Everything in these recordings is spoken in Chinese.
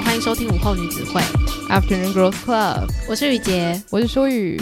好，欢迎收听午后女子会 Afternoon Girls Club，我是雨洁，我是舒雨。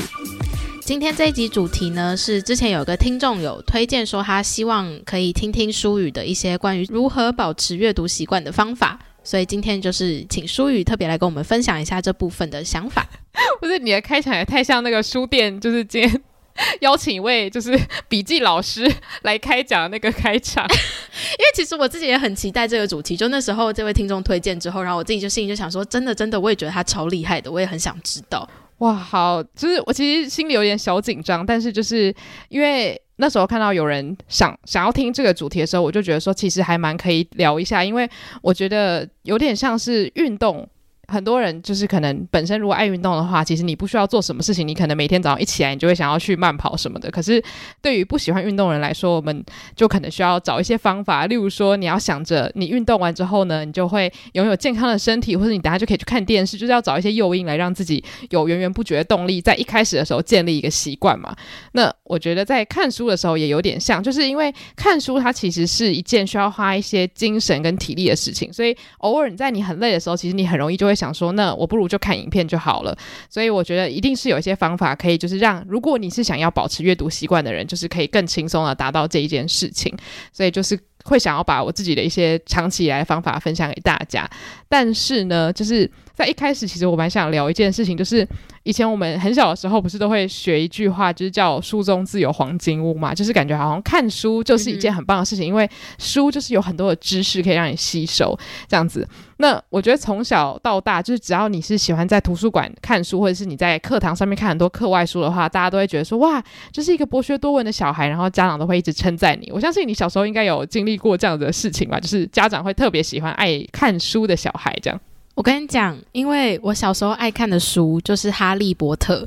今天这一集主题呢，是之前有个听众有推荐说，他希望可以听听舒雨的一些关于如何保持阅读习惯的方法，所以今天就是请舒雨特别来跟我们分享一下这部分的想法。不是你的开场也太像那个书店，就是今天。邀请一位就是笔记老师来开讲那个开场，因为其实我自己也很期待这个主题。就那时候这位听众推荐之后，然后我自己就心里就想说，真的真的，我也觉得他超厉害的，我也很想知道。哇，好，就是我其实心里有点小紧张，但是就是因为那时候看到有人想想要听这个主题的时候，我就觉得说其实还蛮可以聊一下，因为我觉得有点像是运动。很多人就是可能本身如果爱运动的话，其实你不需要做什么事情，你可能每天早上一起来，你就会想要去慢跑什么的。可是对于不喜欢运动的人来说，我们就可能需要找一些方法，例如说你要想着你运动完之后呢，你就会拥有健康的身体，或者你等下就可以去看电视，就是要找一些诱因来让自己有源源不绝的动力，在一开始的时候建立一个习惯嘛。那我觉得在看书的时候也有点像，就是因为看书它其实是一件需要花一些精神跟体力的事情，所以偶尔你在你很累的时候，其实你很容易就会。想说，那我不如就看影片就好了。所以我觉得一定是有一些方法可以，就是让如果你是想要保持阅读习惯的人，就是可以更轻松的达到这一件事情。所以就是会想要把我自己的一些长期以来的方法分享给大家。但是呢，就是。在一开始，其实我蛮想聊一件事情，就是以前我们很小的时候，不是都会学一句话，就是叫“书中自有黄金屋”嘛，就是感觉好像看书就是一件很棒的事情，因为书就是有很多的知识可以让你吸收，这样子。那我觉得从小到大，就是只要你是喜欢在图书馆看书，或者是你在课堂上面看很多课外书的话，大家都会觉得说，哇，就是一个博学多闻的小孩，然后家长都会一直称赞你。我相信你小时候应该有经历过这样的事情吧，就是家长会特别喜欢爱看书的小孩这样。我跟你讲，因为我小时候爱看的书就是《哈利波特》，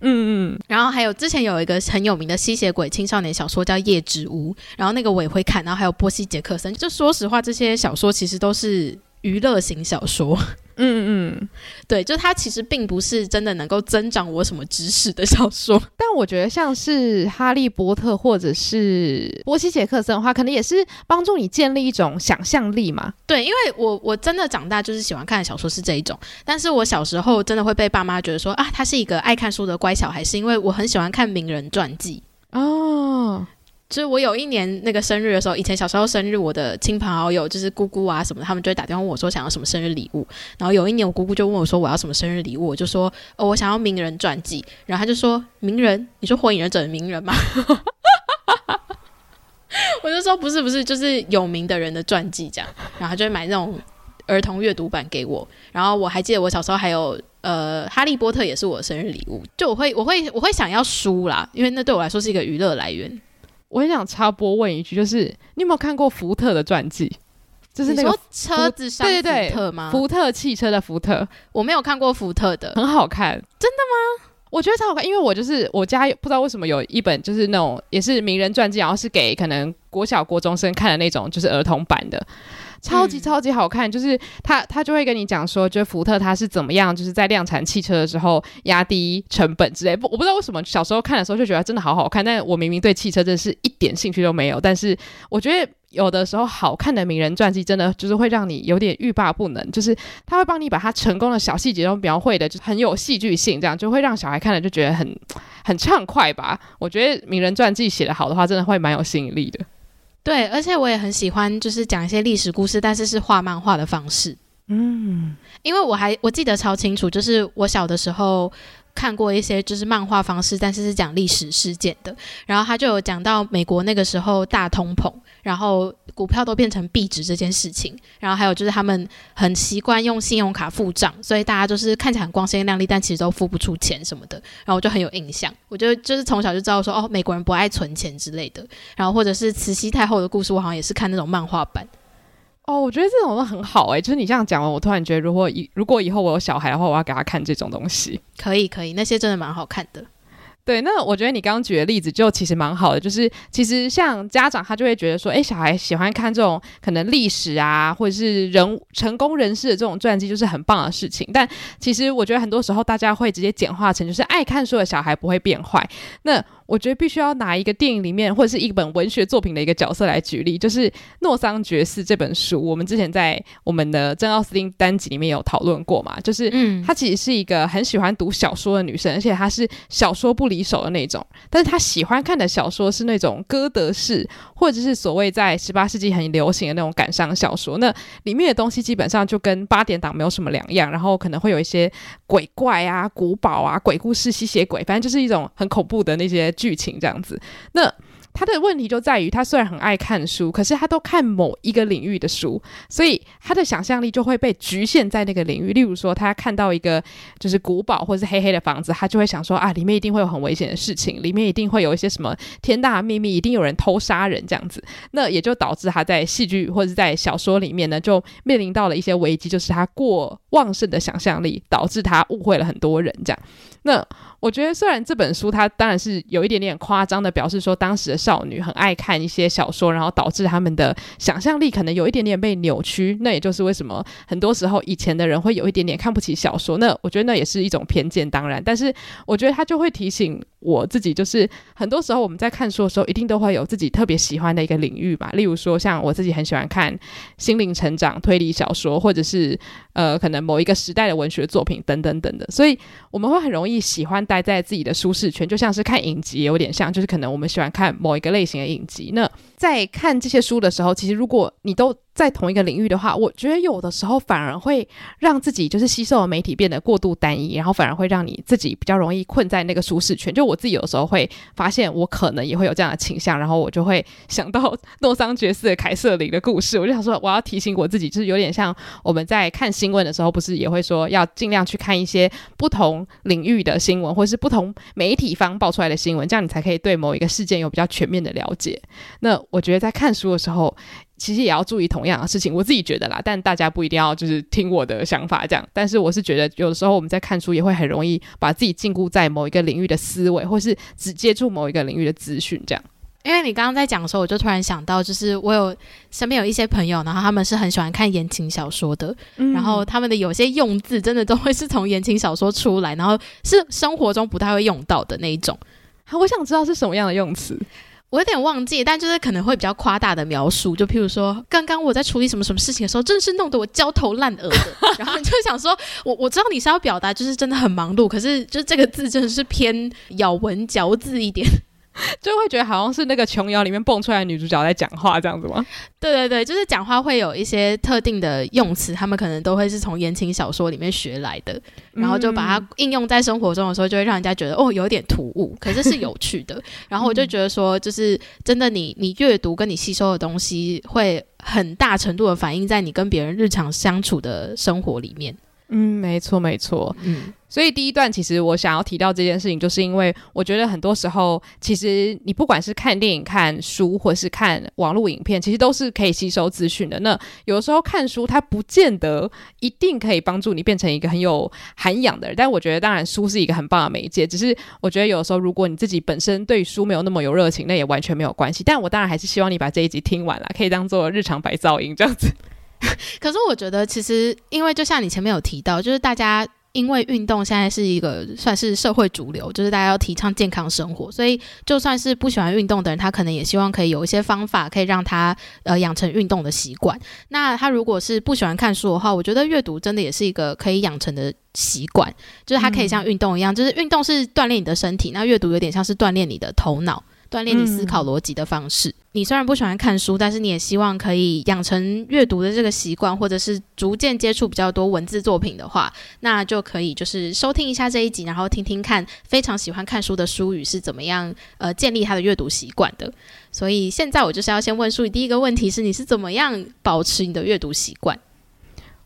嗯嗯，然后还有之前有一个很有名的吸血鬼青少年小说叫《夜之屋》，然后那个我也会看，然后还有波西·杰克森。就说实话，这些小说其实都是娱乐型小说。嗯嗯，对，就它其实并不是真的能够增长我什么知识的小说，但我觉得像是哈利波特或者是波西杰克森的话，可能也是帮助你建立一种想象力嘛。对，因为我我真的长大就是喜欢看的小说是这一种，但是我小时候真的会被爸妈觉得说啊，他是一个爱看书的乖小孩，是因为我很喜欢看名人传记哦。就是我有一年那个生日的时候，以前小时候生日，我的亲朋好友就是姑姑啊什么，他们就会打电话问我说想要什么生日礼物。然后有一年我姑姑就问我说我要什么生日礼物，我就说哦我想要名人传记。然后他就说名人，你说火影忍者的名人吗？我就说不是不是，就是有名的人的传记这样。然后他就会买那种儿童阅读版给我。然后我还记得我小时候还有呃哈利波特也是我的生日礼物。就我会我会我会想要书啦，因为那对我来说是一个娱乐来源。我很想插播问一句，就是你有没有看过福特的传记？就是那个车子上福特吗？福特汽车的福特，我没有看过福特的，很好看，真的吗？我觉得超好看，因为我就是我家不知道为什么有一本，就是那种也是名人传记，然后是给可能国小国中生看的那种，就是儿童版的。超级超级好看，嗯、就是他他就会跟你讲说，就是福特他是怎么样，就是在量产汽车的时候压低成本之类。不，我不知道为什么小时候看的时候就觉得真的好好看，但我明明对汽车真的是一点兴趣都没有。但是我觉得有的时候好看的名人传记真的就是会让你有点欲罢不能，就是他会帮你把他成功的小细节都描绘的就很有戏剧性，这样就会让小孩看了就觉得很很畅快吧。我觉得名人传记写得好的话，真的会蛮有吸引力的。对，而且我也很喜欢，就是讲一些历史故事，但是是画漫画的方式。嗯，因为我还我记得超清楚，就是我小的时候看过一些就是漫画方式，但是是讲历史事件的。然后他就有讲到美国那个时候大通膨，然后股票都变成币值这件事情。然后还有就是他们很习惯用信用卡付账，所以大家就是看起来很光鲜亮丽，但其实都付不出钱什么的。然后我就很有印象，我就就是从小就知道说哦，美国人不爱存钱之类的。然后或者是慈禧太后的故事，我好像也是看那种漫画版。哦，我觉得这种都很好哎、欸，就是你这样讲完，我突然觉得，如果以如果以后我有小孩的话，我要给他看这种东西。可以，可以，那些真的蛮好看的。对，那我觉得你刚刚举的例子就其实蛮好的，就是其实像家长他就会觉得说，哎，小孩喜欢看这种可能历史啊，或者是人成功人士的这种传记，就是很棒的事情。但其实我觉得很多时候大家会直接简化成，就是爱看书的小孩不会变坏。那我觉得必须要拿一个电影里面或者是一本文学作品的一个角色来举例，就是《诺桑爵士》这本书，我们之前在我们的珍奥斯汀单集里面有讨论过嘛，就是嗯，她其实是一个很喜欢读小说的女生，而且她是小说不离。手的那种，但是她喜欢看的小说是那种歌德式，或者是所谓在十八世纪很流行的那种感伤小说。那里面的东西基本上就跟八点档没有什么两样，然后可能会有一些鬼怪啊、古堡啊、鬼故事、吸血鬼，反正就是一种很恐怖的那些剧情这样子。那他的问题就在于，他虽然很爱看书，可是他都看某一个领域的书，所以他的想象力就会被局限在那个领域。例如说，他看到一个就是古堡或是黑黑的房子，他就会想说啊，里面一定会有很危险的事情，里面一定会有一些什么天大的秘密，一定有人偷杀人这样子。那也就导致他在戏剧或者是在小说里面呢，就面临到了一些危机，就是他过旺盛的想象力导致他误会了很多人这样。那我觉得，虽然这本书它当然是有一点点夸张的表示说，当时的少女很爱看一些小说，然后导致他们的想象力可能有一点点被扭曲。那也就是为什么很多时候以前的人会有一点点看不起小说。那我觉得那也是一种偏见，当然。但是我觉得他就会提醒我自己，就是很多时候我们在看书的时候，一定都会有自己特别喜欢的一个领域吧。例如说，像我自己很喜欢看心灵成长、推理小说，或者是呃，可能某一个时代的文学作品等等等等的。所以我们会很容易喜欢待在自己的舒适圈，就像是看影集也，有点像，就是可能我们喜欢看某一个类型的影集。那在看这些书的时候，其实如果你都在同一个领域的话，我觉得有的时候反而会让自己就是吸收的媒体变得过度单一，然后反而会让你自己比较容易困在那个舒适圈。就我自己有时候会发现，我可能也会有这样的倾向，然后我就会想到诺桑觉寺的凯瑟琳的故事，我就想说，我要提醒我自己，就是有点像我们在看新闻的时候，不是也会说要尽量去看一些不同领域的新闻，或是不同媒体方爆出来的新闻，这样你才可以对某一个事件有比较全面的了解。那我觉得在看书的时候，其实也要注意同样的事情，我自己觉得啦，但大家不一定要就是听我的想法这样。但是我是觉得，有的时候我们在看书也会很容易把自己禁锢在某一个领域的思维，或是只接触某一个领域的资讯这样。因为你刚刚在讲的时候，我就突然想到，就是我有身边有一些朋友，然后他们是很喜欢看言情小说的，嗯、然后他们的有些用字真的都会是从言情小说出来，然后是生活中不太会用到的那一种。我想知道是什么样的用词。我有点忘记，但就是可能会比较夸大的描述，就譬如说，刚刚我在处理什么什么事情的时候，真的是弄得我焦头烂额的。然后你就想说，我我知道你是要表达，就是真的很忙碌，可是就是这个字真的是偏咬文嚼字一点。就会觉得好像是那个琼瑶里面蹦出来的女主角在讲话这样子吗？对对对，就是讲话会有一些特定的用词，他们可能都会是从言情小说里面学来的，然后就把它应用在生活中的时候，就会让人家觉得哦，有点突兀，可是是有趣的。然后我就觉得说，就是真的你，你你阅读跟你吸收的东西，会很大程度的反映在你跟别人日常相处的生活里面。嗯，没错没错，嗯。所以第一段其实我想要提到这件事情，就是因为我觉得很多时候，其实你不管是看电影、看书，或是看网络影片，其实都是可以吸收资讯的。那有时候看书，它不见得一定可以帮助你变成一个很有涵养的人。但我觉得，当然书是一个很棒的媒介。只是我觉得有时候，如果你自己本身对书没有那么有热情，那也完全没有关系。但我当然还是希望你把这一集听完了，可以当做日常白噪音这样子。可是我觉得，其实因为就像你前面有提到，就是大家。因为运动现在是一个算是社会主流，就是大家要提倡健康生活，所以就算是不喜欢运动的人，他可能也希望可以有一些方法可以让他呃养成运动的习惯。那他如果是不喜欢看书的话，我觉得阅读真的也是一个可以养成的习惯，就是它可以像运动一样，就是运动是锻炼你的身体，那阅读有点像是锻炼你的头脑。锻炼你思考逻辑的方式。嗯。你虽然不喜欢看书，但是你也希望可以养成阅读的这个习惯，或者是逐渐接触比较多文字作品的话，那就可以就是收听一下这一集，然后听听看非常喜欢看书的书语是怎么样呃建立他的阅读习惯的。所以现在我就是要先问书语第一个问题是：你是怎么样保持你的阅读习惯？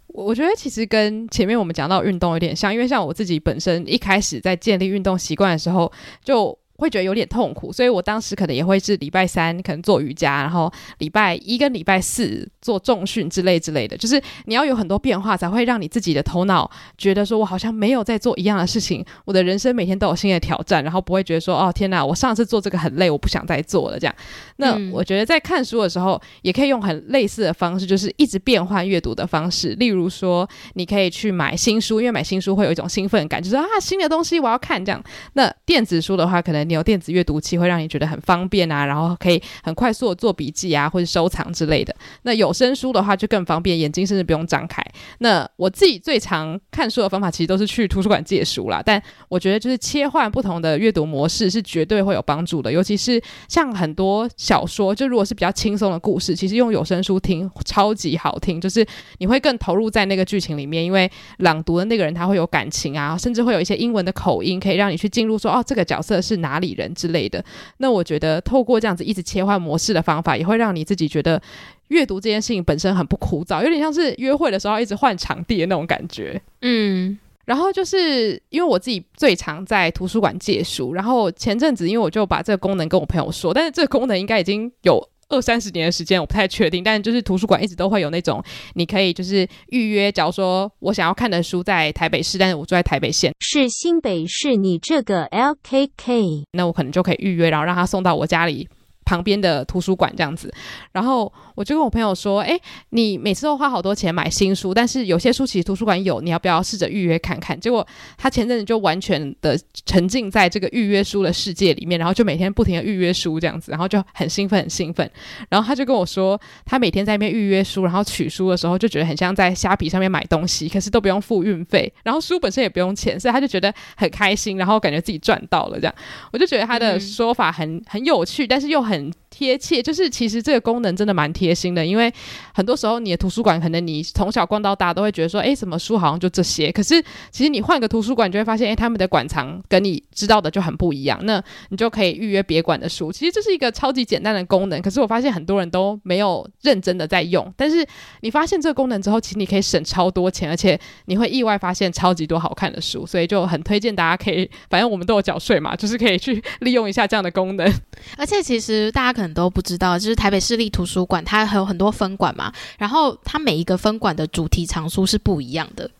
我觉得其实跟前面我们讲到运动有点像，因为像我自己本身一开始在建立运动习惯的时候就。会觉得有点痛苦，所以我当时可能也会是礼拜三可能做瑜伽，然后礼拜一跟礼拜四做重训之类之类的，就是你要有很多变化，才会让你自己的头脑觉得说，我好像没有在做一样的事情，我的人生每天都有新的挑战，然后不会觉得说，哦天哪，我上次做这个很累，我不想再做了这样。那我觉得在看书的时候，也可以用很类似的方式，就是一直变换阅读的方式，例如说，你可以去买新书，因为买新书会有一种兴奋感，就是啊新的东西我要看这样。那电子书的话，可能你有电子阅读器，会让你觉得很方便啊，然后可以很快速的做笔记啊，或者收藏之类的。那有声书的话就更方便，眼睛甚至不用张开。那我自己最常看书的方法，其实都是去图书馆借书啦。但我觉得就是切换不同的阅读模式是绝对会有帮助的，尤其是像很多小说，就如果是比较轻松的故事，其实用有声书听超级好听，就是你会更投入在那个剧情里面，因为朗读的那个人他会有感情啊，甚至会有一些英文的口音，可以让你去进入说哦这个角色是哪里人之类的。那我觉得透过这样子一直切换模式的方法，也会让你自己觉得阅读这件事情本身很不枯燥，有点像是约会的时候一直换场地的那种感觉。嗯，然后就是因为我自己最常在图书馆借书，然后前阵子因为我就把这个功能跟我朋友说，但是这个功能应该已经有二三十年的时间，我不太确定。但就是图书馆一直都会有那种你可以就是预约，假如说我想要看的书在台北市，但是我住在台北县，是新北市，你这个 LKK，那我可能就可以预约，然后让他送到我家里旁边的图书馆这样子，然后。我就跟我朋友说，哎，你每次都花好多钱买新书，但是有些书其实图书馆有，你要不要试着预约看看？结果他前阵子就完全的沉浸在这个预约书的世界里面，然后就每天不停的预约书这样子，然后就很兴奋，很兴奋。然后他就跟我说，他每天在那边预约书，然后取书的时候就觉得很像在虾皮上面买东西，可是都不用付运费，然后书本身也不用钱，所以他就觉得很开心，然后感觉自己赚到了这样。我就觉得他的说法很、很有趣，但是又很 one 贴切，就是其实这个功能真的蛮贴。心的，因为很多时候你的图书馆可能你从小逛到大都会觉得说，哎，什么书好像就这些。可是其实你换个图书馆，你就会发现，哎，他们的馆藏跟你知道的就很不一样。那你就可以预约别馆的书。其实这是一个超级简单的功能，可是我发现很多人都没有认真的在用。但是你发现这个功能之后，其实你可以省超多钱，而且你会意外发现超级多好看的书。所以就很推荐大家可以，反正我们都有缴税嘛，就是可以去利用一下这样的功能。而且其实大家可能都不知道，就是台北市立图书馆它。它还有很多分馆嘛，然后它每一个分馆的主题藏书是不一样的。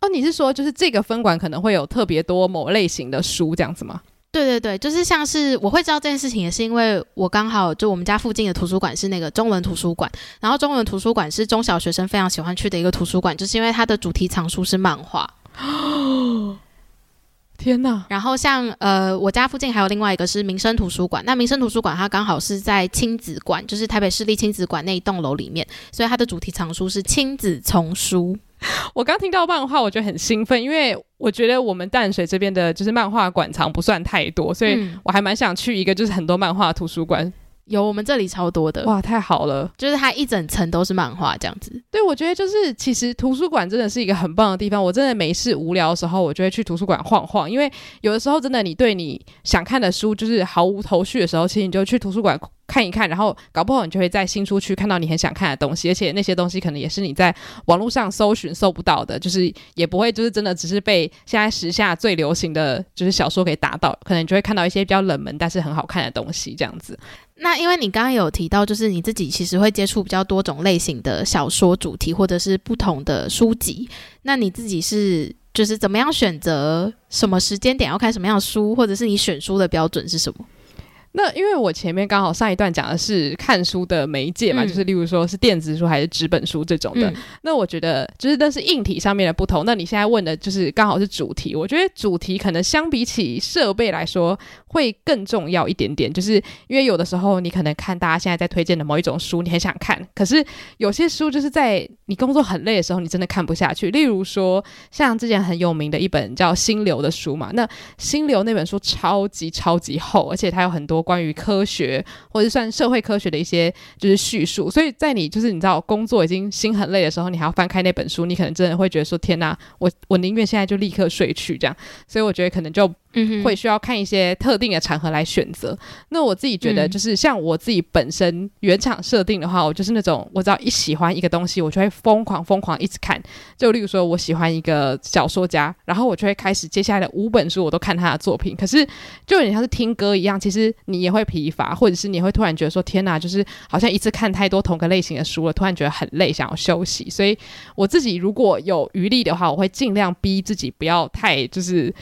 哦，你是说就是这个分馆可能会有特别多某类型的书这样子吗？对对对，就是像是我会知道这件事情，也是因为我刚好就我们家附近的图书馆是那个中文图书馆，然后中文图书馆是中小学生非常喜欢去的一个图书馆，就是因为它的主题藏书是漫画。天呐，然后像呃，我家附近还有另外一个是民生图书馆。那民生图书馆它刚好是在亲子馆，就是台北市立亲子馆那一栋楼里面，所以它的主题藏书是亲子丛书。我刚听到漫画，我觉得很兴奋，因为我觉得我们淡水这边的就是漫画馆藏不算太多，所以我还蛮想去一个就是很多漫画图书馆。有，我们这里超多的。哇，太好了！就是它一整层都是漫画这样子。对，我觉得就是其实图书馆真的是一个很棒的地方。我真的没事无聊的时候，我就会去图书馆晃晃。因为有的时候真的，你对你想看的书就是毫无头绪的时候，其实你就去图书馆看一看，然后搞不好你就会在新书区看到你很想看的东西，而且那些东西可能也是你在网络上搜寻搜不到的，就是也不会就是真的只是被现在时下最流行的就是小说给打到，可能你就会看到一些比较冷门但是很好看的东西这样子。那因为你刚刚有提到，就是你自己其实会接触比较多种类型的小说主题，或者是不同的书籍。那你自己是就是怎么样选择什么时间点要看什么样的书，或者是你选书的标准是什么？那因为我前面刚好上一段讲的是看书的媒介嘛，嗯、就是例如说是电子书还是纸本书这种的。嗯、那我觉得就是那是硬体上面的不同。那你现在问的就是刚好是主题，我觉得主题可能相比起设备来说会更重要一点点。就是因为有的时候你可能看大家现在在推荐的某一种书，你很想看，可是有些书就是在你工作很累的时候，你真的看不下去。例如说像之前很有名的一本叫《心流》的书嘛，那《心流》那本书超级超级厚，而且它有很多。关于科学或者算社会科学的一些就是叙述，所以在你就是你知道工作已经心很累的时候，你还要翻开那本书，你可能真的会觉得说天哪，我我宁愿现在就立刻睡去这样。所以我觉得可能就嗯，会需要看一些特定的场合来选择。那我自己觉得，就是像我自己本身原厂设定的话，我就是那种我只要一喜欢一个东西，我就会疯狂疯狂一直看。就例如说，我喜欢一个小说家，然后我就会开始接下来的五本书我都看他的作品。可是就有点像是听歌一样，其实你也会疲乏，或者是你会突然觉得说：“天哪，就是好像一次看太多同个类型的书了，突然觉得很累，想要休息。”所以我自己如果有余力的话，我会尽量逼自己不要太就是。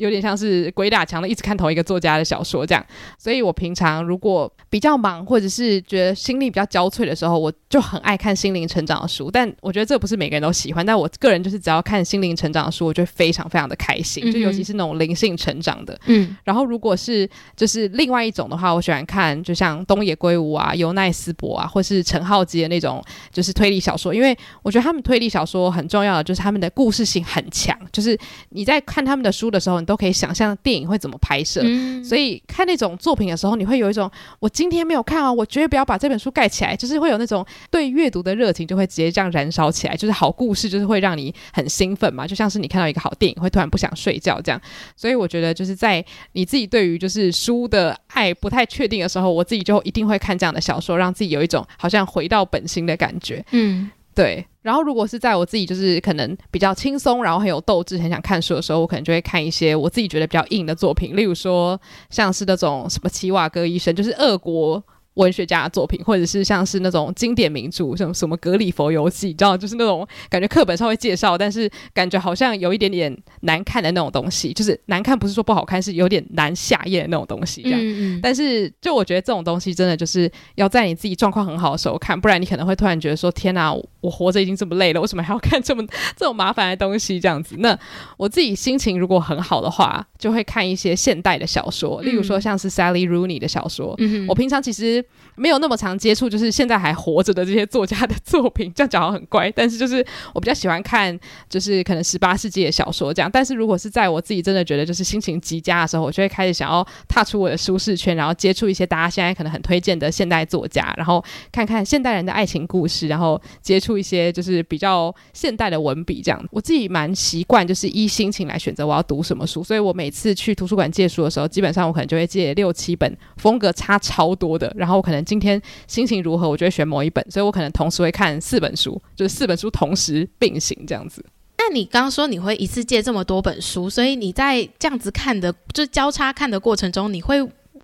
有点像是鬼打墙的，一直看同一个作家的小说这样，所以我平常如果比较忙，或者是觉得心力比较交瘁的时候，我就很爱看心灵成长的书。但我觉得这不是每个人都喜欢，但我个人就是只要看心灵成长的书，我就非常非常的开心，就尤其是那种灵性成长的。嗯，然后如果是就是另外一种的话，我喜欢看就像东野圭吾啊、尤奈斯博啊，或是陈浩基的那种就是推理小说，因为我觉得他们推理小说很重要的就是他们的故事性很强，就是你在看他们的书的时候，都可以想象电影会怎么拍摄，嗯，所以看那种作品的时候，你会有一种我今天没有看啊，我绝对不要把这本书盖起来，就是会有那种对阅读的热情就会直接这样燃烧起来。就是好故事就是会让你很兴奋嘛，就像是你看到一个好电影会突然不想睡觉这样。所以我觉得就是在你自己对于就是书的爱不太确定的时候，我自己就一定会看这样的小说，让自己有一种好像回到本心的感觉。嗯。对，然后如果是在我自己就是可能比较轻松，然后很有斗志，很想看书的时候，我可能就会看一些我自己觉得比较硬的作品，例如说像是那种什么齐瓦戈医生，就是俄国。文学家的作品，或者是像是那种经典名著，像什么《格里佛游记》，你知道，就是那种感觉课本上会介绍，但是感觉好像有一点点难看的那种东西。就是难看不是说不好看，是有点难下咽的那种东西。这样，嗯嗯。但是就我觉得这种东西真的就是要在你自己状况很好的时候看，不然你可能会突然觉得说：“天哪，我活着已经这么累了，为什么还要看这么这种麻烦的东西？”这样子。那我自己心情如果很好的话，就会看一些现代的小说，例如说像是 Sally Rooney 的小说。嗯，我平常其实。没有那么常接触，就是现在还活着的这些作家的作品，这样讲好像很怪。但是就是我比较喜欢看，就是可能十八世纪的小说这样。但是如果是在我自己真的觉得就是心情极佳的时候，我就会开始想要踏出我的舒适圈，然后接触一些大家现在可能很推荐的现代作家，然后看看现代人的爱情故事，然后接触一些就是比较现代的文笔这样。我自己蛮习惯就是依心情来选择我要读什么书，所以我每次去图书馆借书的时候，基本上我可能就会借六七本，风格差超多的，然后我可能。今天心情如何，我就会选某一本，所以我可能同时会看四本书，就是四本书同时并行这样子。那你刚刚说你会一次借这么多本书，所以你在这样子看的，就交叉看的过程中，你会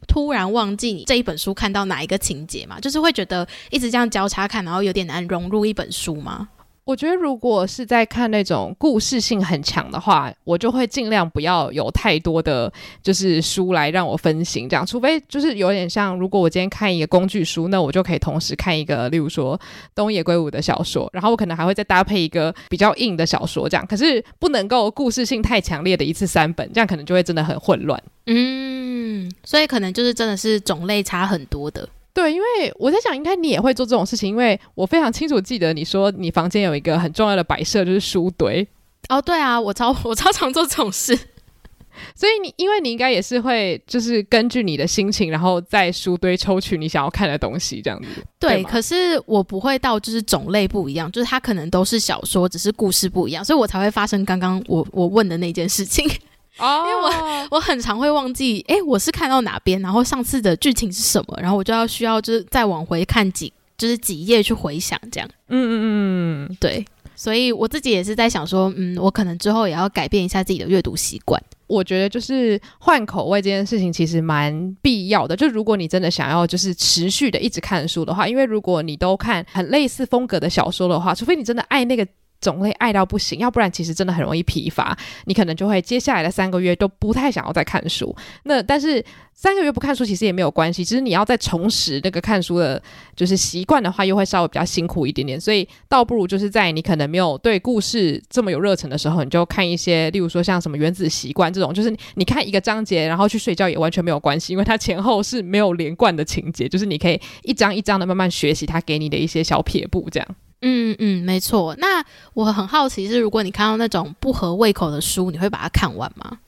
突然忘记你这一本书看到哪一个情节吗？就是会觉得一直这样交叉看，然后有点难融入一本书吗？我觉得，如果是在看那种故事性很强的话，我就会尽量不要有太多的就是书来让我分心，这样。除非就是有点像，如果我今天看一个工具书，那我就可以同时看一个，例如说东野圭吾的小说，然后我可能还会再搭配一个比较硬的小说，这样。可是不能够故事性太强烈的一次三本，这样可能就会真的很混乱。嗯，所以可能就是真的是种类差很多的。对，因为我在想，应该你也会做这种事情，因为我非常清楚记得你说你房间有一个很重要的摆设，就是书堆。哦，对啊，我超我超常做这种事，所以你因为你应该也是会，就是根据你的心情，然后在书堆抽取你想要看的东西，这样子。对，对，可是我不会到就是种类不一样，就是它可能都是小说，只是故事不一样，所以我才会发生刚刚我我问的那件事情。哦，因为我我很常会忘记，哎，我是看到哪边，然后上次的剧情是什么，然后我就要需要就是再往回看几就是几页去回想这样。嗯嗯嗯嗯，对，所以我自己也是在想说，嗯，我可能之后也要改变一下自己的阅读习惯。我觉得就是换口味这件事情其实蛮必要的。就如果你真的想要就是持续的一直看书的话，因为如果你都看很类似风格的小说的话，除非你真的爱那个。种类爱到不行，要不然其实真的很容易疲乏，你可能就会接下来的三个月都不太想要再看书。那但是三个月不看书其实也没有关系，其实你要再重拾那个看书的就是习惯的话，又会稍微比较辛苦一点点。所以倒不如就是在你可能没有对故事这么有热忱的时候，你就看一些，例如说像什么《原子习惯》这种，就是你看一个章节然后去睡觉也完全没有关系，因为它前后是没有连贯的情节，就是你可以一章一章的慢慢学习它给你的一些小撇步这样。嗯嗯，没错。那我很好奇是，如果你看到那种不合胃口的书，你会把它看完吗？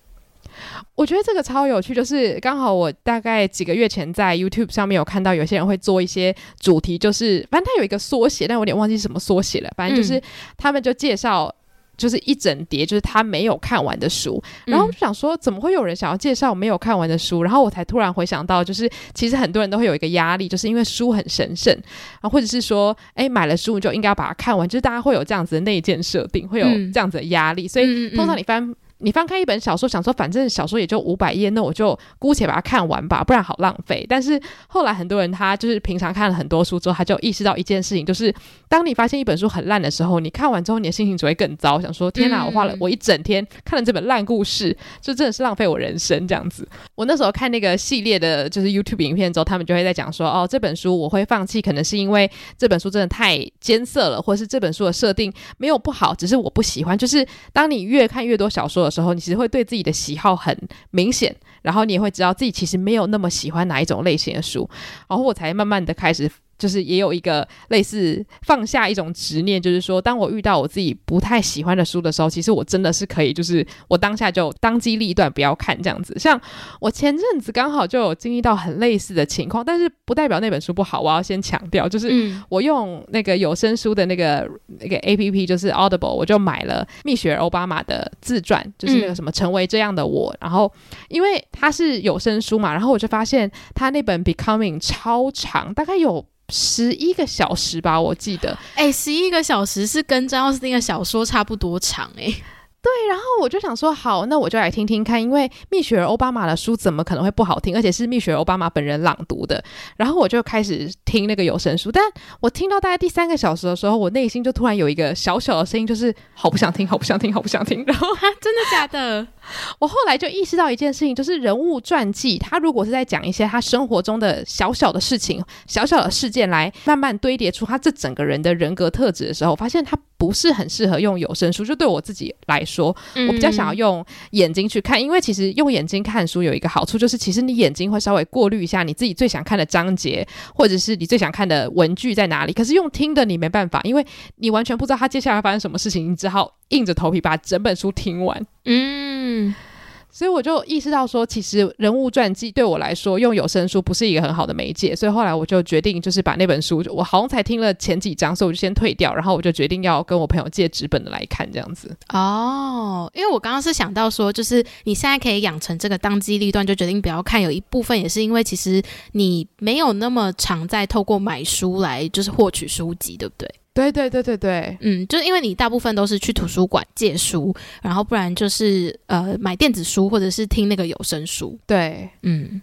我觉得这个超有趣，就是刚好我大概几个月前在 YouTube 上面有看到有些人会做一些主题，就是反正他有一个缩写，但我有点忘记什么缩写了。反正就是他们就介绍就是一整叠，就是他没有看完的书，然后我就想说，怎么会有人想要介绍没有看完的书？然后我才突然回想到，就是其实很多人都会有一个压力，就是因为书很神圣啊，或者是说，哎，买了书你就应该要把它看完，就是大家会有这样子的内建设定，会有这样子的压力，所以通常你翻。你翻开一本小说，想说反正小说也就五百页，那我就姑且把它看完吧，不然好浪费。但是后来很多人他就是平常看了很多书之后，他就意识到一件事情，就是当你发现一本书很烂的时候，你看完之后你的心情只会更糟，想说天哪，我花了我一整天看了这本烂故事，就真的是浪费我人生这样子。我那时候看那个系列的就是 YouTube 影片之后，他们就会在讲说，哦，这本书我会放弃，可能是因为这本书真的太艰涩了，或者是这本书的设定没有不好，只是我不喜欢。就是当你越看越多小说的时候，你其实会对自己的喜好很明显，然后你也会知道自己其实没有那么喜欢哪一种类型的书，然后我才慢慢的开始。就是也有一个类似放下一种执念，就是说，当我遇到我自己不太喜欢的书的时候，其实我真的是可以，就是我当下就当机立断不要看这样子。像我前阵子刚好就有经历到很类似的情况，但是不代表那本书不好。我要先强调，就是我用那个有声书的那个那个 APP，就是 Audible，我就买了蜜雪儿奥巴马的自传，就是那个什么成为这样的我。然后因为它是有声书嘛，然后我就发现它那本 Becoming 超长，大概有。十一个小时吧，我记得。哎、欸，十一个小时是跟张奥斯汀的小说差不多长哎、欸。对，然后我就想说，好，那我就来听听看，因为蜜雪儿奥巴马的书怎么可能会不好听？而且是蜜雪儿奥巴马本人朗读的。然后我就开始听那个有声书，但我听到大概第三个小时的时候，我内心就突然有一个小小的声音，就是好不想听，好不想听，好不想听。然后，真的假的？我后来就意识到一件事情，就是人物传记，他如果是在讲一些他生活中的小小的事情、小小的事件，来慢慢堆叠出他这整个人的人格特质的时候，我发现他不是很适合用有声书。就对我自己来说，我比较想要用眼睛去看，因为其实用眼睛看书有一个好处，就是其实你眼睛会稍微过滤一下你自己最想看的章节，或者是你最想看的文具在哪里。可是用听的你没办法，因为你完全不知道他接下来发生什么事情，你只好硬着头皮把整本书听完。嗯。所以我就意识到说，其实人物传记对我来说，用有声书不是一个很好的媒介。所以后来我就决定，就是把那本书，我好像才听了前几章，所以我就先退掉，然后我就决定要跟我朋友借纸本的来看，这样子。哦，因为我刚刚是想到说，就是你现在可以养成这个当机立断，就决定不要看。有一部分也是因为，其实你没有那么常在透过买书来就是获取书籍，对不对？对对对对对，嗯，就是因为你大部分都是去图书馆借书，然后不然就是呃买电子书或者是听那个有声书。对，嗯，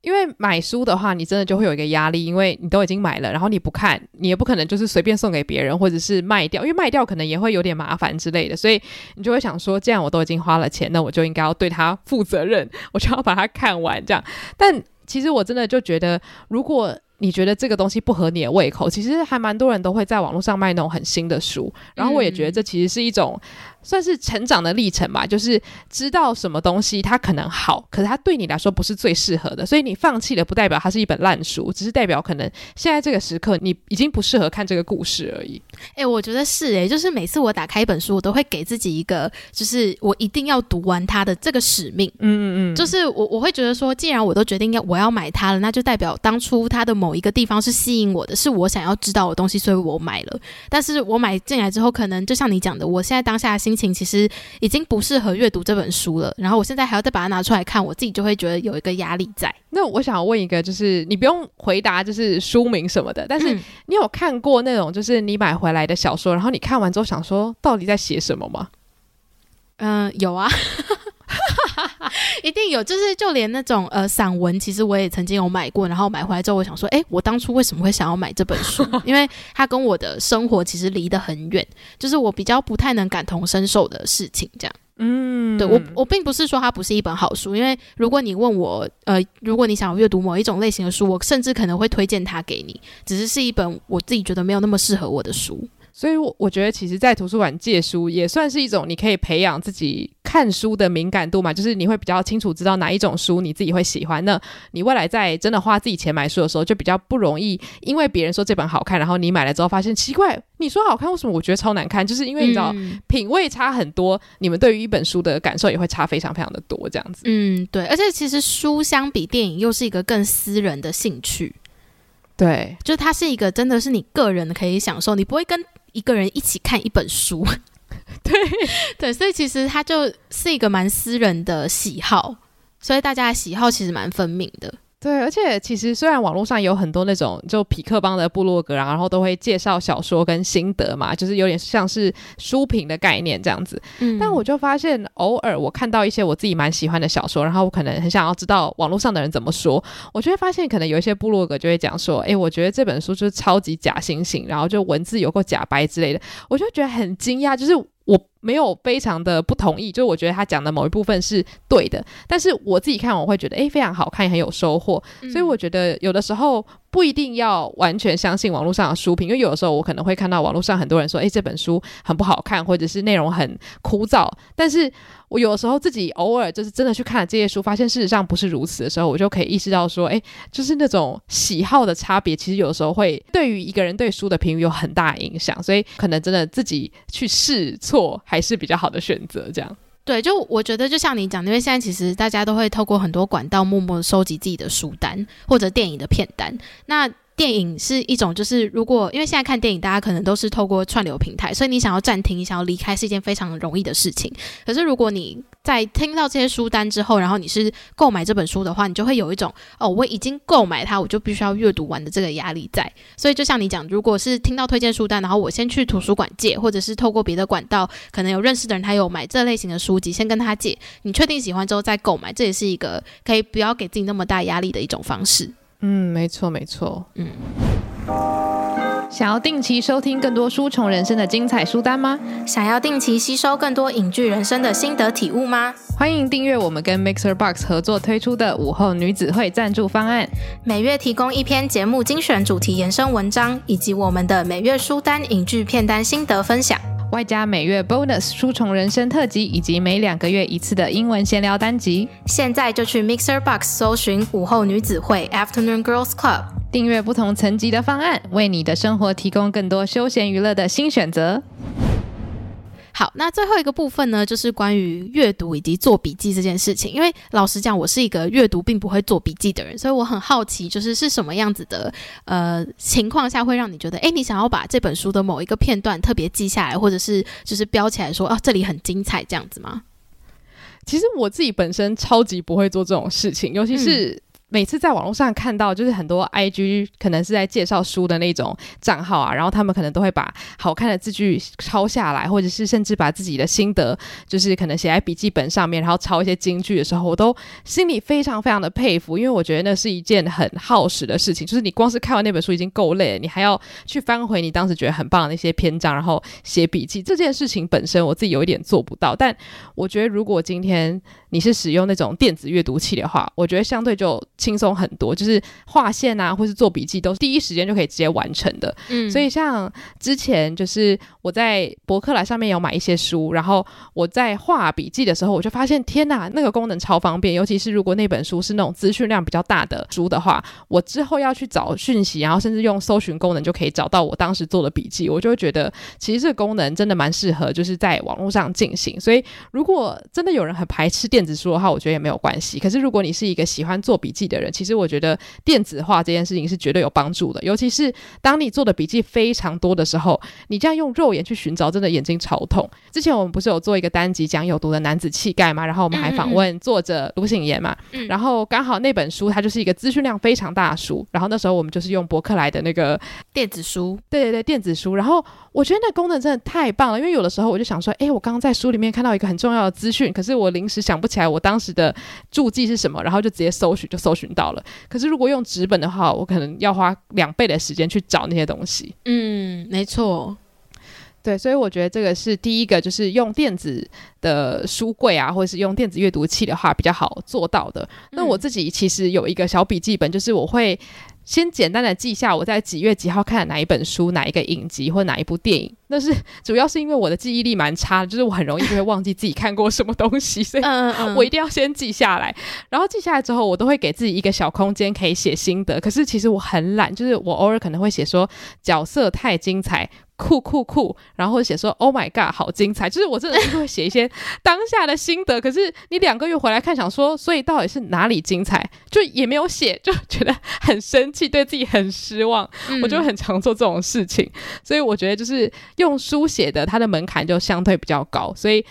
因为买书的话，你真的就会有一个压力，因为你都已经买了，然后你不看，你也不可能就是随便送给别人或者是卖掉，因为卖掉可能也会有点麻烦之类的，所以你就会想说，既然我都已经花了钱，那我就应该要对它负责任，我就要把它看完这样。但其实我真的就觉得，如果你觉得这个东西不合你的胃口，其实还蛮多人都会在网络上卖那种很新的书，然后我也觉得这其实是一种。算是成长的历程吧，就是知道什么东西它可能好，可是它对你来说不是最适合的，所以你放弃了不代表它是一本烂书，只是代表可能现在这个时刻你已经不适合看这个故事而已。哎、欸，我觉得是哎、欸，就是每次我打开一本书，我都会给自己一个，就是我一定要读完它的这个使命。嗯嗯嗯，就是我我会觉得说，既然我都决定要我要买它了，那就代表当初它的某一个地方是吸引我的，是我想要知道的东西，所以我买了。但是我买进来之后，可能就像你讲的，我现在当下的心情其实已经不适合阅读这本书了，然后我现在还要再把它拿出来看，我自己就会觉得有一个压力在。那我想问一个，就是你不用回答，就是书名什么的，但是你有看过那种就是你买回来的小说，然后你看完之后想说到底在写什么吗？嗯、呃，有啊。一定有，就是就连那种呃散文，其实我也曾经有买过，然后买回来之后，我想说，哎，我当初为什么会想要买这本书？因为它跟我的生活其实离得很远，就是我比较不太能感同身受的事情，这样。嗯，对，我我并不是说它不是一本好书，因为如果你问我，呃，如果你想要阅读某一种类型的书，我甚至可能会推荐它给你，只是是一本我自己觉得没有那么适合我的书。所以，我我觉得，其实，在图书馆借书也算是一种你可以培养自己看书的敏感度嘛。就是你会比较清楚知道哪一种书你自己会喜欢。那你未来在真的花自己钱买书的时候，就比较不容易因为别人说这本好看，然后你买了之后发现奇怪，你说好看，为什么我觉得超难看？就是因为你知道、嗯、品味差很多，你们对于一本书的感受也会差非常非常的多，这样子。嗯，对。而且，其实书相比电影又是一个更私人的兴趣。对，就它是一个真的是你个人可以享受，你不会跟。一个人一起看一本书，对 对，所以其实他就是一个蛮私人的喜好，所以大家的喜好其实蛮分明的。对，而且其实虽然网络上有很多那种就匹克邦的部落格，然后都会介绍小说跟心得嘛，就是有点像是书评的概念这样子。嗯，但我就发现偶尔我看到一些我自己蛮喜欢的小说，然后我可能很想要知道网络上的人怎么说，我就会发现可能有一些部落格就会讲说，哎，我觉得这本书就是超级假惺惺，然后就文字有够假白之类的，我就觉得很惊讶，就是。我没有非常的不同意，就是我觉得他讲的某一部分是对的，但是我自己看我会觉得，诶，非常好看，也很有收获，嗯、所以我觉得有的时候不一定要完全相信网络上的书评，因为有的时候我可能会看到网络上很多人说，诶，这本书很不好看，或者是内容很枯燥，但是。我有的时候自己偶尔就是真的去看了这些书，发现事实上不是如此的时候，我就可以意识到说，哎，就是那种喜好的差别，其实有的时候会对于一个人对书的评语有很大影响，所以可能真的自己去试错还是比较好的选择。这样，对，就我觉得就像你讲，因为现在其实大家都会透过很多管道默默收集自己的书单或者电影的片单，那。电影是一种，就是如果因为现在看电影，大家可能都是透过串流平台，所以你想要暂停，你想要离开，是一件非常容易的事情。可是如果你在听到这些书单之后，然后你是购买这本书的话，你就会有一种哦，我已经购买它，我就必须要阅读完的这个压力在。所以就像你讲，如果是听到推荐书单，然后我先去图书馆借，或者是透过别的管道，可能有认识的人他有买这类型的书籍，先跟他借，你确定喜欢之后再购买，这也是一个可以不要给自己那么大压力的一种方式。嗯，没错，没错。嗯，想要定期收听更多书虫人生的精彩书单吗？想要定期吸收更多影剧人生的心得体悟吗？欢迎订阅我们跟 Mixer Box 合作推出的午后女子会赞助方案，每月提供一篇节目精选主题延伸文章，以及我们的每月书单影剧片单心得分享。外加每月 bonus 书虫人生特辑，以及每两个月一次的英文闲聊单集。现在就去 Mixer Box 搜寻午后女子会 Afternoon Girls Club，订阅不同层级的方案，为你的生活提供更多休闲娱乐的新选择。好，那最后一个部分呢，就是关于阅读以及做笔记这件事情。因为老实讲，我是一个阅读并不会做笔记的人，所以我很好奇，就是是什么样子的呃情况下会让你觉得，诶，你想要把这本书的某一个片段特别记下来，或者是就是标起来说，哦，这里很精彩这样子吗？其实我自己本身超级不会做这种事情，尤其是、嗯。每次在网络上看到，就是很多 IG 可能是在介绍书的那种账号啊，然后他们可能都会把好看的字句抄下来，或者是甚至把自己的心得，就是可能写在笔记本上面，然后抄一些金句的时候，我都心里非常非常的佩服，因为我觉得那是一件很耗时的事情，就是你光是看完那本书已经够累了，你还要去翻回你当时觉得很棒的那些篇章，然后写笔记，这件事情本身我自己有一点做不到，但我觉得如果今天你是使用那种电子阅读器的话，我觉得相对就。轻松很多，就是画线啊，或是做笔记，都是第一时间就可以直接完成的。嗯，所以像之前就是我在博客来上面有买一些书，然后我在画笔记的时候，我就发现天哪，那个功能超方便。尤其是如果那本书是那种资讯量比较大的书的话，我之后要去找讯息，然后甚至用搜寻功能就可以找到我当时做的笔记，我就会觉得其实这个功能真的蛮适合，就是在网络上进行。所以如果真的有人很排斥电子书的话，我觉得也没有关系。可是如果你是一个喜欢做笔记的人，其实我觉得电子化这件事情是绝对有帮助的，尤其是当你做的笔记非常多的时候，你这样用肉眼去寻找，真的眼睛超痛。之前我们不是有做一个单集讲有毒的男子气概嘛，然后我们还访问作者卢醒言嘛，嗯。嗯，然后刚好那本书它就是一个资讯量非常大的书，然后那时候我们就是用博客来的那个电子书，对对对，电子书，然后我觉得那功能真的太棒了，因为有的时候我就想说，哎，我刚刚在书里面看到一个很重要的资讯，可是我临时想不起来我当时的注记是什么，然后就直接搜寻就搜寻到了。可是如果用纸本的话，我可能要花两倍的时间去找那些东西。嗯，没错，对，所以我觉得这个是第一个，就是用电子的书柜啊，或者是用电子阅读器的话比较好做到的。那我自己其实有一个小笔记本，就是我会。先简单的记下我在几月几号看了哪一本书、哪一个影集或哪一部电影。那是主要是因为我的记忆力蛮差的，就是我很容易就会忘记自己看过什么东西，所以我一定要先记下来。然后记下来之后，我都会给自己一个小空间可以写心得。可是其实我很懒，就是我偶尔可能会写说角色太精彩。酷酷酷，然后写说 Oh my God，好精彩！就是我真的是会写一些当下的心得，可是你两个月回来看，想说，所以到底是哪里精彩，就也没有写，就觉得很生气，对自己很失望。嗯、我就很常做这种事情，所以我觉得就是用书写的，它的门槛就相对比较高，所以。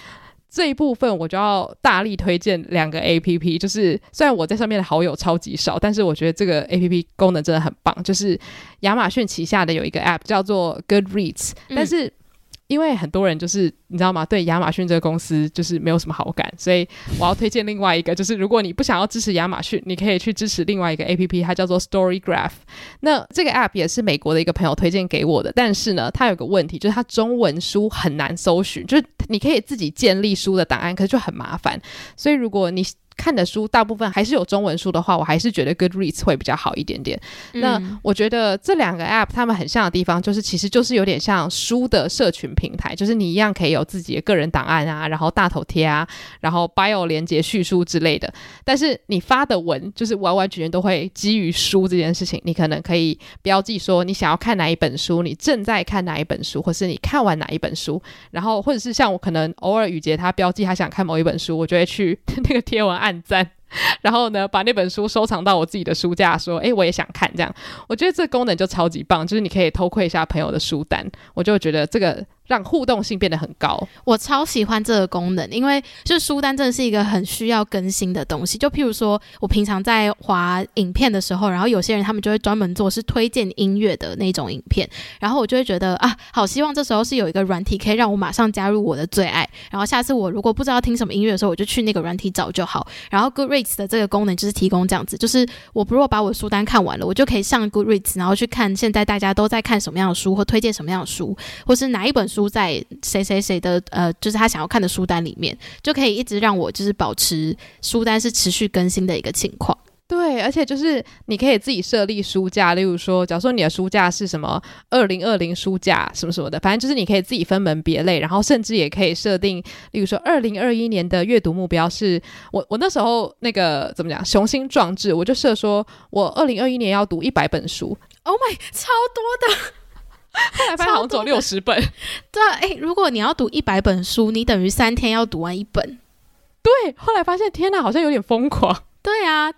这一部分我就要大力推荐两个 APP，就是虽然我在上面的好友超级少，但是我觉得这个 APP 功能真的很棒。就是亚马逊旗下的有一个 App 叫做 Goodreads，但是。因为很多人就是你知道吗？对亚马逊这个公司就是没有什么好感，所以我要推荐另外一个，就是如果你不想要支持亚马逊，你可以去支持另外一个 APP，它叫做 Storygraph。那这个 App 也是美国的一个朋友推荐给我的，但是呢，它有个问题，就是它中文书很难搜寻，就是你可以自己建立书的档案，可是就很麻烦。所以如果你看的书大部分还是有中文书的话，我还是觉得 Goodreads 会比较好一点点。嗯、那我觉得这两个 App 它们很像的地方，就是其实就是有点像书的社群平台，就是你一样可以有自己的个人档案啊，然后大头贴啊，然后 Bio 连接叙述之类的。但是你发的文就是完完全全都会基于书这件事情，你可能可以标记说你想要看哪一本书，你正在看哪一本书，或是你看完哪一本书，然后或者是像我可能偶尔雨杰他标记他想看某一本书，我就会去 那个贴文。按赞，然后呢，把那本书收藏到我自己的书架，说：“哎，我也想看。”这样，我觉得这功能就超级棒，就是你可以偷窥一下朋友的书单，我就觉得这个。让互动性变得很高，我超喜欢这个功能，因为就是书单真的是一个很需要更新的东西。就譬如说，我平常在滑影片的时候，然后有些人他们就会专门做是推荐音乐的那种影片，然后我就会觉得啊，好希望这时候是有一个软体可以让我马上加入我的最爱，然后下次我如果不知道听什么音乐的时候，我就去那个软体找就好。然后 Goodreads 的这个功能就是提供这样子，就是我如果把我书单看完了，我就可以上 Goodreads，然后去看现在大家都在看什么样的书，或推荐什么样的书，或是哪一本书。书在谁谁谁的呃，就是他想要看的书单里面，就可以一直让我就是保持书单是持续更新的一个情况。对，而且就是你可以自己设立书架，例如说，假如说你的书架是什么二零二零书架什么什么的，反正就是你可以自己分门别类，然后甚至也可以设定，例如说二零二一年的阅读目标是我我那时候那个怎么讲雄心壮志，我就设说我二零二一年要读一百本书。Oh my，超多的。后来发现好像走六十本，对啊，哎，如果你要读一百本书，你等于三天要读完一本。对，后来发现天哪，好像有点疯狂。对啊，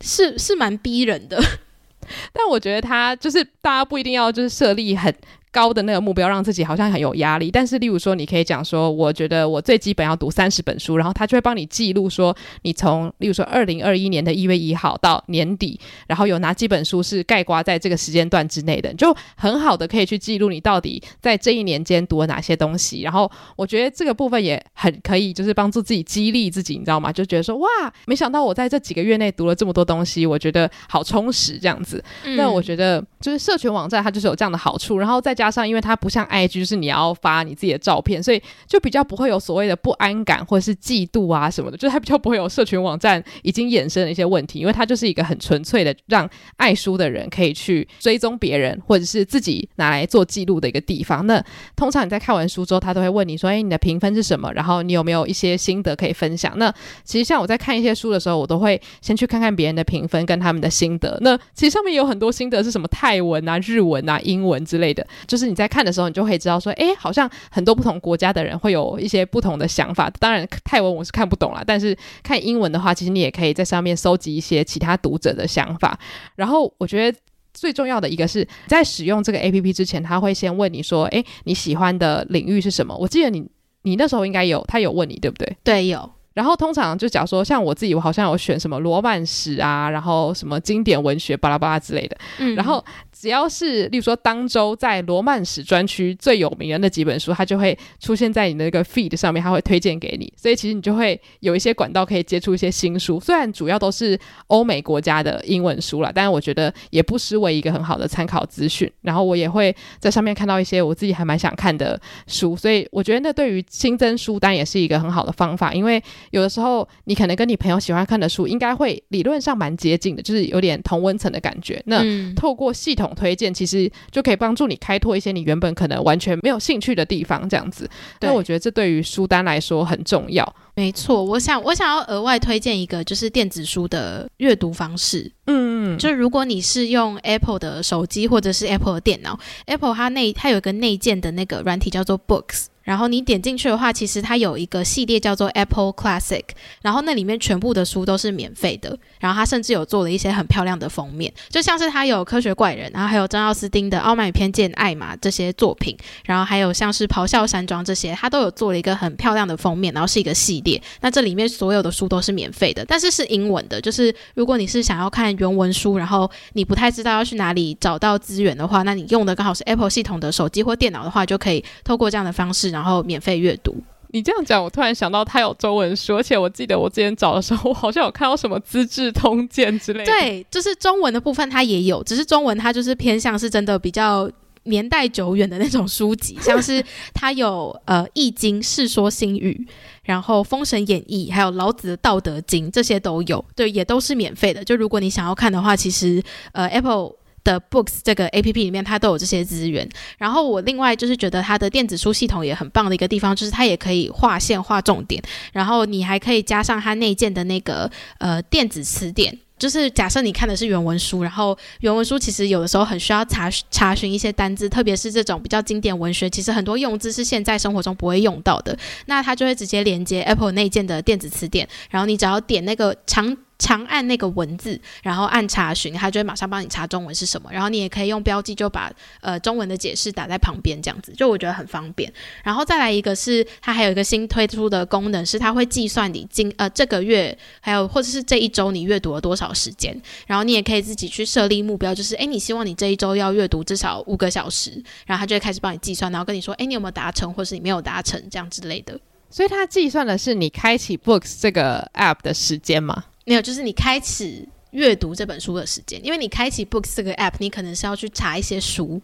是是蛮逼人的，但我觉得他就是大家不一定要就是设立很。高的那个目标让自己好像很有压力，但是例如说，你可以讲说，我觉得我最基本要读三十本书，然后他就会帮你记录说，你从例如说二零二一年的一月一号到年底，然后有哪几本书是盖刮在这个时间段之内的，就很好的可以去记录你到底在这一年间读了哪些东西。然后我觉得这个部分也很可以，就是帮助自己激励自己，你知道吗？就觉得说，哇，没想到我在这几个月内读了这么多东西，我觉得好充实这样子。那、我觉得就是社群网站它就是有这样的好处，然后再加加上因为它不像 IG，是你要发你自己的照片，所以就比较不会有所谓的不安感或者是嫉妒啊什么的，就是它比较不会有社群网站已经衍生的一些问题，因为它就是一个很纯粹的让爱书的人可以去追踪别人或者是自己拿来做记录的一个地方。那通常你在看完书之后，他都会问你说：“诶，你的评分是什么？然后你有没有一些心得可以分享？”那其实像我在看一些书的时候，我都会先去看看别人的评分跟他们的心得。那其实上面有很多心得是什么泰文啊、日文啊、英文之类的，就是你在。看的时候，你就会知道说，哎，好像很多不同国家的人会有一些不同的想法。当然，泰文我是看不懂啦，但是看英文的话，其实你也可以在上面搜集一些其他读者的想法。然后，我觉得最重要的一个是在使用这个 APP 之前，他会先问你说，哎，你喜欢的领域是什么？我记得你，你那时候应该有，他有问你，对不对？对，有。然后通常就假如说，像我自己，我好像有选什么罗曼史啊，然后什么经典文学巴拉巴拉之类的。嗯，然后。只要是，例如说当周在罗曼史专区最有名的那几本书，它就会出现在你的那个 feed 上面，它会推荐给你。所以其实你就会有一些管道可以接触一些新书，虽然主要都是欧美国家的英文书啦，但是我觉得也不失为一个很好的参考资讯。然后我也会在上面看到一些我自己还蛮想看的书，所以我觉得那对于新增书单也是一个很好的方法。因为有的时候你可能跟你朋友喜欢看的书，应该会理论上蛮接近的，就是有点同温层的感觉。那透过系统推荐其实就可以帮助你开拓一些你原本可能完全没有兴趣的地方，这样子。那我觉得这对于书单来说很重要。没错，我想我想要额外推荐一个就是电子书的阅读方式。嗯嗯，就如果你是用 Apple 的手机或者是 Apple 的电脑，Apple 它内它有一个内建的那个软体叫做 Books。然后你点进去的话，其实它有一个系列叫做 Apple Classic，然后那里面全部的书都是免费的。然后它甚至有做了一些很漂亮的封面，就像是它有科学怪人，然后还有珍奥斯汀的《傲慢与偏见》、艾玛这些作品，然后还有像是咆哮山庄这些，它都有做了一个很漂亮的封面，然后是一个系列。那这里面所有的书都是免费的，但是是英文的。就是如果你是想要看原文书，然后你不太知道要去哪里找到资源的话，那你用的刚好是 Apple 系统的手机或电脑的话，就可以透过这样的方式。然后免费阅读。你这样讲，我突然想到它有中文书，而且我记得我之前找的时候，我好像有看到什么《资治通鉴》之类的。对，就是中文的部分它也有，只是中文它就是偏向是真的比较年代久远的那种书籍，像是它有呃《易经》《世说新语》，然后《封神演义》，还有老子的《道德经》，这些都有。对，也都是免费的。就如果你想要看的话，其实呃 Apple。的 Books 这个 APP 里面，它都有这些资源。然后我另外就是觉得它的电子书系统也很棒的一个地方，就是它也可以划线划重点，然后你还可以加上它内建的那个呃电子词典。就是假设你看的是原文书，然后原文书其实有的时候很需要查查询一些单字，特别是这种比较经典文学，其实很多用字是现在生活中不会用到的，那它就会直接连接 Apple 内建的电子词典，然后你只要点那个长。长按那个文字，然后按查询，它就会马上帮你查中文是什么。然后你也可以用标记，就把呃中文的解释打在旁边，这样子就我觉得很方便。然后再来一个是它还有一个新推出的功能，是它会计算你今呃这个月还有或者是这一周你阅读了多少时间。然后你也可以自己去设立目标，就是诶，你希望你这一周要阅读至少五个小时，然后它就会开始帮你计算，然后跟你说诶，你有没有达成，或是你没有达成这样之类的。所以它计算的是你开启 Books 这个 App 的时间吗？没有，就是你开启阅读这本书的时间，因为你开启 Books 这个 App，你可能是要去查一些书，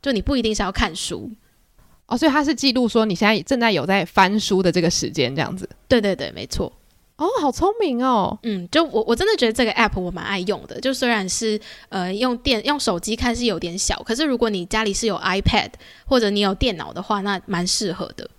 就你不一定是要看书哦，所以它是记录说你现在正在有在翻书的这个时间，这样子。对对对，没错。哦，好聪明哦。嗯，就我我真的觉得这个 App 我蛮爱用的，就虽然是呃用电用手机看是有点小，可是如果你家里是有 iPad 或者你有电脑的话，那蛮适合的。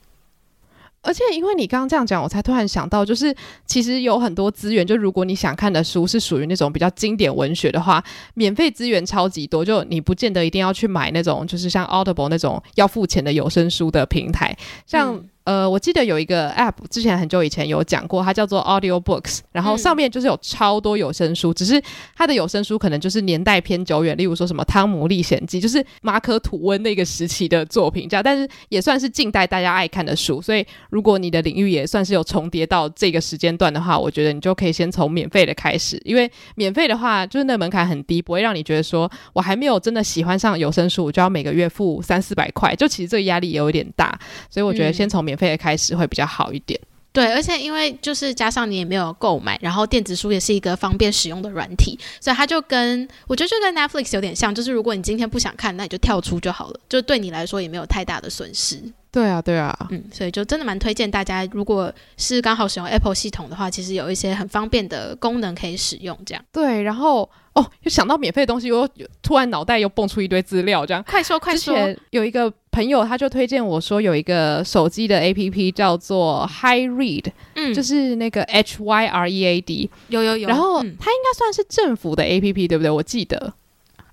而且，因为你刚刚这样讲，我才突然想到，就是其实有很多资源，就如果你想看的书是属于那种比较经典文学的话，免费资源超级多，就你不见得一定要去买那种，就是像 Audible 那种要付钱的有声书的平台，像。嗯呃，我记得有一个 App，之前很久以前有讲过，它叫做 Audio Books，然后上面就是有超多有声书，嗯、只是它的有声书可能就是年代偏久远，例如说什么《汤姆历险记》，就是马可吐温那个时期的作品这样，但是也算是近代大家爱看的书，所以如果你的领域也算是有重叠到这个时间段的话，我觉得你就可以先从免费的开始，因为免费的话就是那个门槛很低，不会让你觉得说我还没有真的喜欢上有声书，我就要每个月付三四百块，就其实这个压力也有点大，所以我觉得先从免免费的开始会比较好一点。对，而且因为就是加上你也没有购买，然后电子书也是一个方便使用的软体，所以它就跟我觉得就跟 Netflix 有点像，就是如果你今天不想看，那你就跳出就好了，就对你来说也没有太大的损失。对啊，对啊，嗯，所以就真的蛮推荐大家，如果是刚好使用 Apple 系统的话，其实有一些很方便的功能可以使用，这样。对，然后哦，又想到免费的东西，我突然脑袋又蹦出一堆资料，这样。快说快说，有一个朋友他就推荐我说有一个手机的 APP 叫做 Hy Read，嗯，就是那个 H Y R E A D，有有有。然后它应该算是政府的 APP，对不对？我记得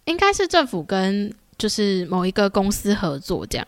应该是政府跟就是某一个公司合作这样。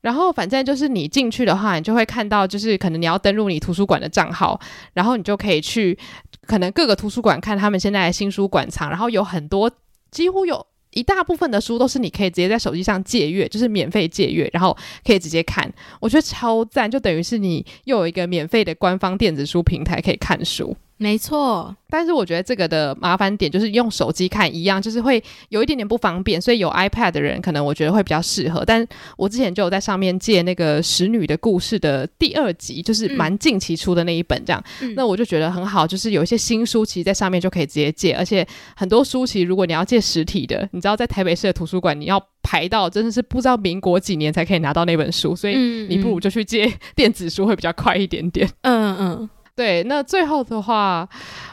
然后反正就是你进去的话，你就会看到，就是可能你要登录你图书馆的账号，然后你就可以去可能各个图书馆看他们现在的新书馆藏，然后有很多，几乎有一大部分的书都是你可以直接在手机上借阅，就是免费借阅，然后可以直接看，我觉得超赞，就等于是你又有一个免费的官方电子书平台可以看书。没错，但是我觉得这个的麻烦点就是用手机看一样，就是会有一点点不方便，所以有 iPad 的人可能我觉得会比较适合。但我之前就有在上面借那个《使女的故事》的第二集，就是蛮近期出的那一本，这样，嗯、那我就觉得很好，就是有一些新书其实在上面就可以直接借，而且很多书其实如果你要借实体的，你知道在台北市的图书馆你要排到真的是不知道民国几年才可以拿到那本书，所以你不如就去借电子书会比较快一点点。嗯嗯。对，那最后的话，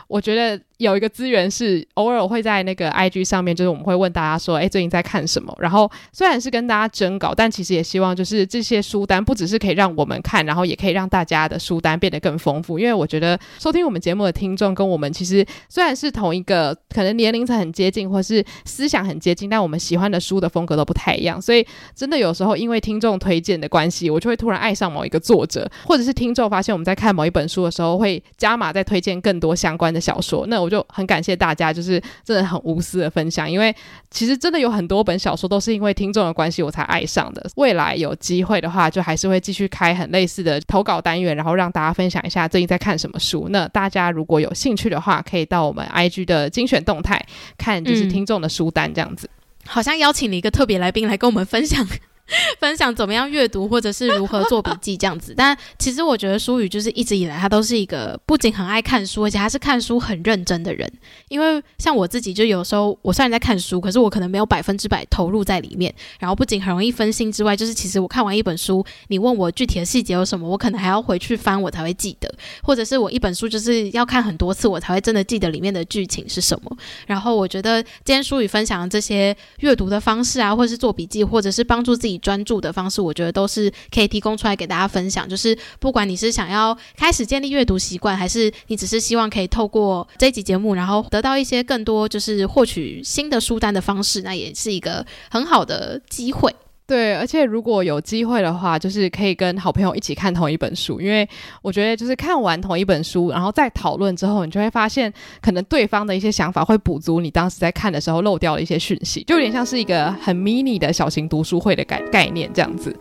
我觉得有一个资源是偶尔会在那个 IG 上面，就是我们会问大家说，哎，最近在看什么？然后虽然是跟大家征稿，但其实也希望就是这些书单不只是可以让我们看，然后也可以让大家的书单变得更丰富。因为我觉得收听我们节目的听众跟我们其实虽然是同一个，可能年龄层很接近，或是思想很接近，但我们喜欢的书的风格都不太一样。所以真的有时候因为听众推荐的关系，我就会突然爱上某一个作者，或者是听众发现我们在看某一本书的时候，会加码再推荐更多相关的小说。那我就很感谢大家，就是真的很无私的分享，因为其实真的有很多本小说都是因为听众的关系我才爱上的。未来有机会的话，就还是会继续开很类似的投稿单元，然后让大家分享一下最近在看什么书。那大家如果有兴趣的话，可以到我们 IG 的精选动态看，就是听众的书单这样子。嗯，好像邀请了一个特别来宾来跟我们分享。分享怎么样阅读，或者是如何做笔记这样子。但其实我觉得书宇就是一直以来他都是一个不仅很爱看书，而且他是看书很认真的人。因为像我自己，就有时候我虽然在看书，可是我可能没有百分之百投入在里面。然后不仅很容易分心之外，就是其实我看完一本书，你问我具体的细节有什么，我可能还要回去翻，我才会记得。或者是我一本书就是要看很多次，我才会真的记得里面的剧情是什么。然后我觉得今天书宇分享的这些阅读的方式啊，或者是做笔记，或者是帮助自己专注的方式，我觉得都是可以提供出来给大家分享。就是不管你是想要开始建立阅读习惯，还是你只是希望可以透过这一集节目，然后得到一些更多就是获取新的书单的方式，那也是一个很好的机会。对，而且如果有机会的话，就是可以跟好朋友一起看同一本书，因为我觉得就是看完同一本书，然后再讨论之后，你就会发现，可能对方的一些想法会补足你当时在看的时候漏掉的一些讯息，就有点像是一个很 mini 的小型读书会的概概念这样子。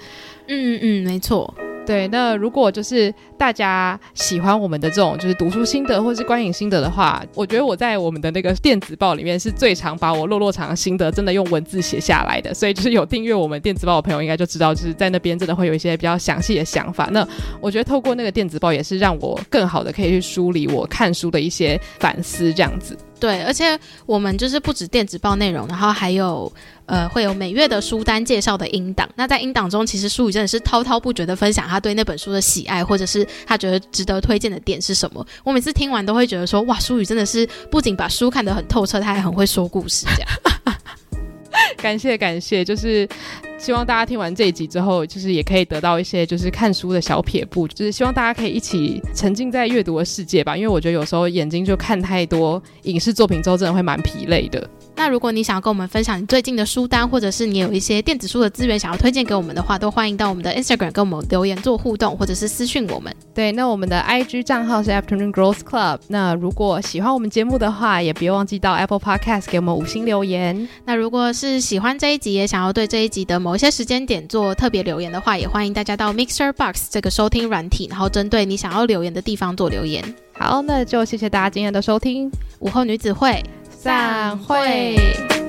嗯嗯，没错。对，那如果就是大家喜欢我们的这种就是读书心得或是观影心得的话，我觉得我在我们的那个电子报里面是最常把我落落长的心得真的用文字写下来的，所以就是有订阅我们电子报的朋友应该就知道，就是在那边真的会有一些比较详细的想法。那我觉得透过那个电子报也是让我更好的可以去梳理我看书的一些反思，这样子。对，而且我们就是不止电子报内容，然后还有呃会有每月的书单介绍的音档。那在音档中，其实书宇真的是滔滔不绝的分享他对那本书的喜爱，或者是他觉得值得推荐的点是什么。我每次听完都会觉得说，哇，书宇真的是不仅把书看得很透彻，他还很会说故事，这样。感谢感谢，就是。希望大家听完这一集之后，就是也可以得到一些就是看书的小撇步，就是希望大家可以一起沉浸在阅读的世界吧。因为我觉得有时候眼睛就看太多影视作品之后，真的会蛮疲累的。那如果你想要跟我们分享你最近的书单，或者是你有一些电子书的资源想要推荐给我们的话，都欢迎到我们的 Instagram 跟我们留言做互动，或者是私讯我们。对，那我们的 IG 账号是 Afternoon Growth Club。那如果喜欢我们节目的话，也别忘记到 Apple Podcast 给我们五星留言。那如果是喜欢这一集，也想要对这一集的某一些时间点做特别留言的话，也欢迎大家到 Mixer Box 这个收听软体，然后针对你想要留言的地方做留言。好，那就谢谢大家今天的收听，午后女子会，散会。